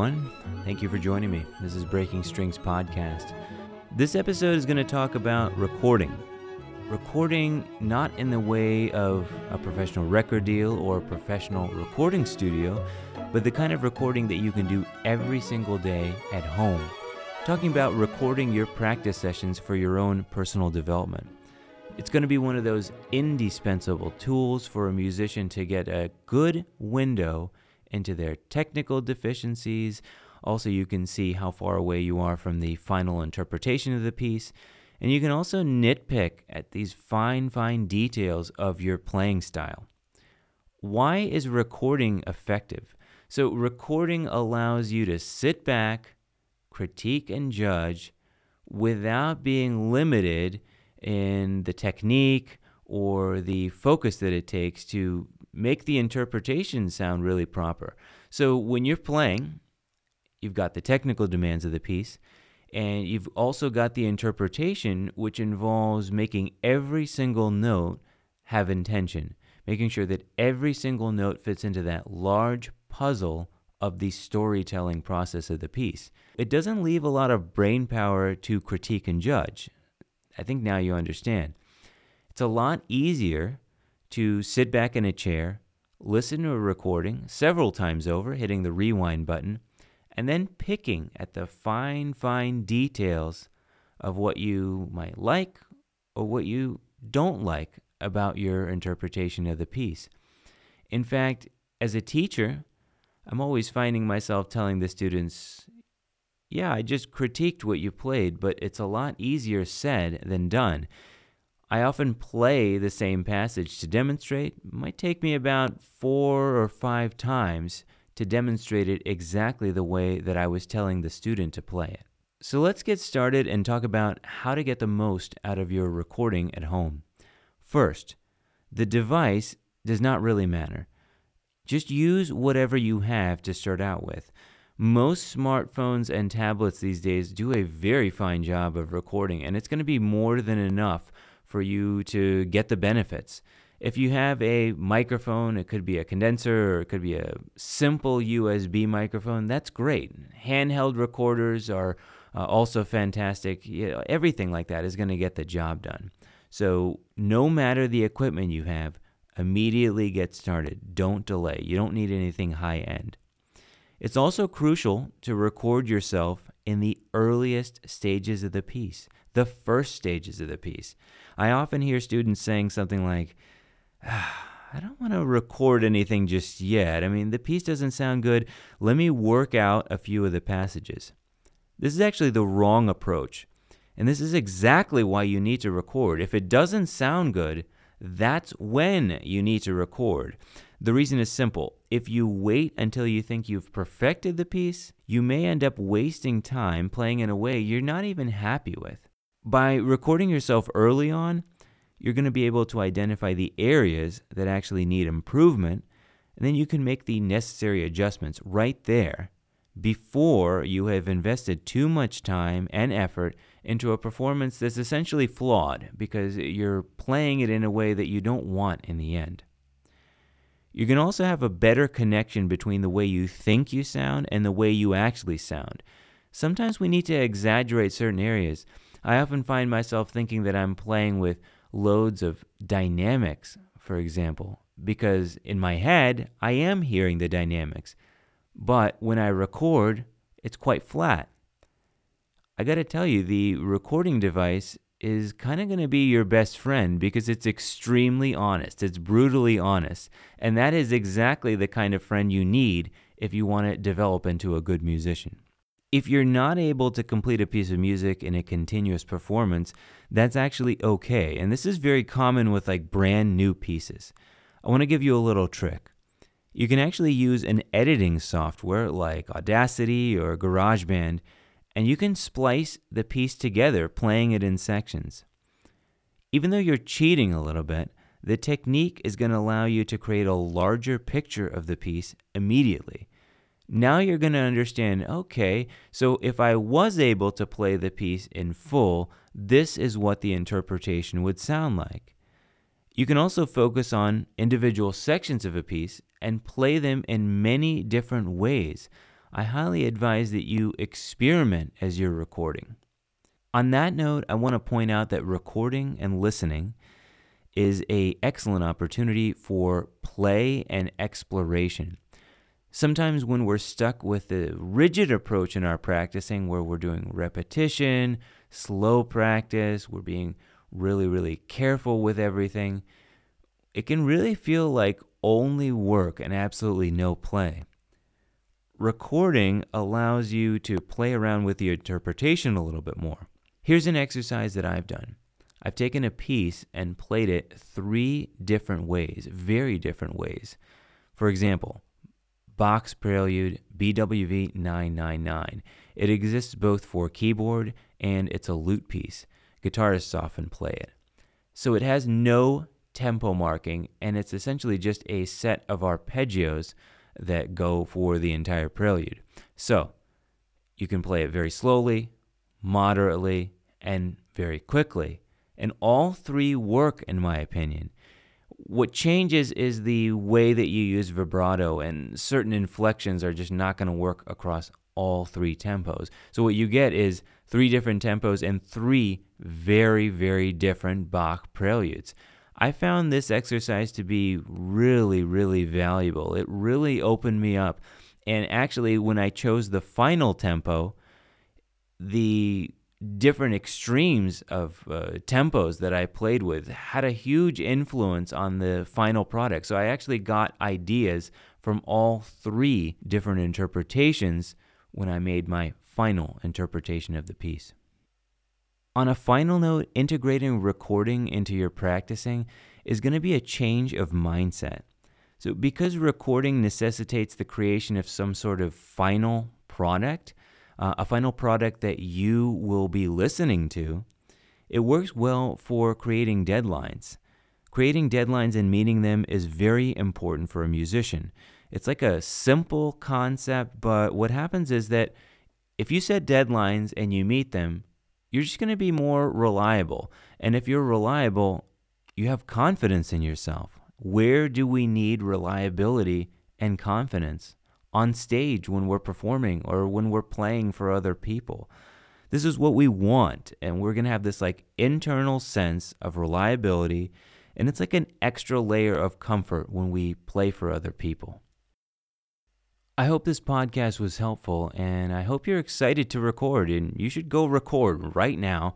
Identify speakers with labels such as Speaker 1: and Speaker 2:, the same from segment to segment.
Speaker 1: Everyone, thank you for joining me. This is Breaking Strings Podcast. This episode is going to talk about recording. Recording not in the way of a professional record deal or a professional recording studio, but the kind of recording that you can do every single day at home. Talking about recording your practice sessions for your own personal development. It's going to be one of those indispensable tools for a musician to get a good window into their technical deficiencies. Also, you can see how far away you are from the final interpretation of the piece. And you can also nitpick at these fine, fine details of your playing style. Why is recording effective? So, recording allows you to sit back, critique, and judge without being limited in the technique or the focus that it takes to make the interpretation sound really proper. So when you're playing, you've got the technical demands of the piece, and you've also got the interpretation, which involves making every single note have intention, making sure that every single note fits into that large puzzle of the storytelling process of the piece. It doesn't leave a lot of brain power to critique and judge. I think now you understand. It's a lot easier to sit back in a chair, listen to a recording several times over, hitting the rewind button, and then picking at the fine, fine details of what you might like or what you don't like about your interpretation of the piece. In fact, as a teacher, I'm always finding myself telling the students, yeah, I just critiqued what you played, but it's a lot easier said than done. I often play the same passage to demonstrate. It might take me about four or five times to demonstrate it exactly the way that I was telling the student to play it. So let's get started and talk about how to get the most out of your recording at home. First, the device does not really matter. Just use whatever you have to start out with. Most smartphones and tablets these days do a very fine job of recording, and it's going to be more than enough for you to get the benefits. If you have a microphone, it could be a condenser or it could be a simple USB microphone, that's great. Handheld recorders are uh, also fantastic. You know, everything like that is going to get the job done. So, no matter the equipment you have, immediately get started. Don't delay. You don't need anything high end. It's also crucial to record yourself in the earliest stages of the piece, the first stages of the piece. I often hear students saying something like, ah, I don't want to record anything just yet. I mean, the piece doesn't sound good. Let me work out a few of the passages. This is actually the wrong approach. And this is exactly why you need to record. If it doesn't sound good, that's when you need to record. The reason is simple. If you wait until you think you've perfected the piece, you may end up wasting time playing in a way you're not even happy with. By recording yourself early on, you're going to be able to identify the areas that actually need improvement, and then you can make the necessary adjustments right there before you have invested too much time and effort into a performance that's essentially flawed because you're playing it in a way that you don't want in the end. You can also have a better connection between the way you think you sound and the way you actually sound. Sometimes we need to exaggerate certain areas. I often find myself thinking that I'm playing with loads of dynamics, for example, because in my head, I am hearing the dynamics. But when I record, it's quite flat. I got to tell you, the recording device is kind of going to be your best friend because it's extremely honest. It's brutally honest. And that is exactly the kind of friend you need if you want to develop into a good musician. If you're not able to complete a piece of music in a continuous performance, that's actually okay. And this is very common with like brand new pieces. I want to give you a little trick. You can actually use an editing software like Audacity or GarageBand and you can splice the piece together playing it in sections. Even though you're cheating a little bit, the technique is going to allow you to create a larger picture of the piece immediately. Now you're going to understand okay, so if I was able to play the piece in full, this is what the interpretation would sound like. You can also focus on individual sections of a piece and play them in many different ways I highly advise that you experiment as you're recording. On that note, I want to point out that recording and listening is a excellent opportunity for play and exploration. Sometimes when we're stuck with a rigid approach in our practicing where we're doing repetition, slow practice, we're being really really careful with everything, it can really feel like only work and absolutely no play. Recording allows you to play around with the interpretation a little bit more. Here's an exercise that I've done. I've taken a piece and played it three different ways, very different ways. For example, Bach's Prelude BWV 999. It exists both for keyboard and it's a lute piece. Guitarists often play it. So it has no tempo marking, and it's essentially just a set of arpeggios that go for the entire prelude. So you can play it very slowly, moderately, and very quickly. And all three work, in my opinion. What changes is the way that you use vibrato, and certain inflections are just not going to work across all three tempos. So, what you get is three different tempos and three very, very different Bach preludes. I found this exercise to be really, really valuable. It really opened me up. And actually, when I chose the final tempo, the different extremes of uh, tempos that I played with had a huge influence on the final product. So I actually got ideas from all three different interpretations when I made my final interpretation of the piece. On a final note, integrating recording into your practicing is going to be a change of mindset. So, because recording necessitates the creation of some sort of final product, uh, a final product that you will be listening to, it works well for creating deadlines. Creating deadlines and meeting them is very important for a musician. It's like a simple concept, but what happens is that if you set deadlines and you meet them, you're just going to be more reliable. And if you're reliable, you have confidence in yourself. Where do we need reliability and confidence? On stage when we're performing or when we're playing for other people. This is what we want. And we're going to have this like internal sense of reliability. And it's like an extra layer of comfort when we play for other people. I hope this podcast was helpful, and I hope you're excited to record. And you should go record right now.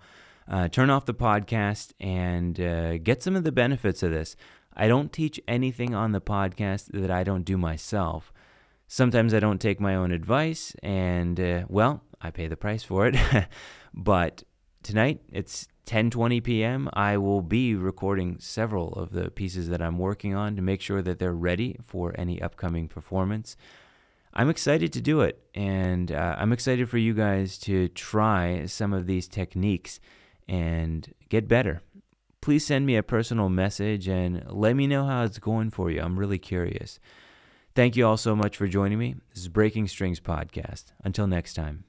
Speaker 1: Uh, turn off the podcast and uh, get some of the benefits of this. I don't teach anything on the podcast that I don't do myself. Sometimes I don't take my own advice, and uh, well, I pay the price for it. but tonight it's 10:20 p.m. I will be recording several of the pieces that I'm working on to make sure that they're ready for any upcoming performance. I'm excited to do it, and uh, I'm excited for you guys to try some of these techniques and get better. Please send me a personal message and let me know how it's going for you. I'm really curious. Thank you all so much for joining me. This is Breaking Strings Podcast. Until next time.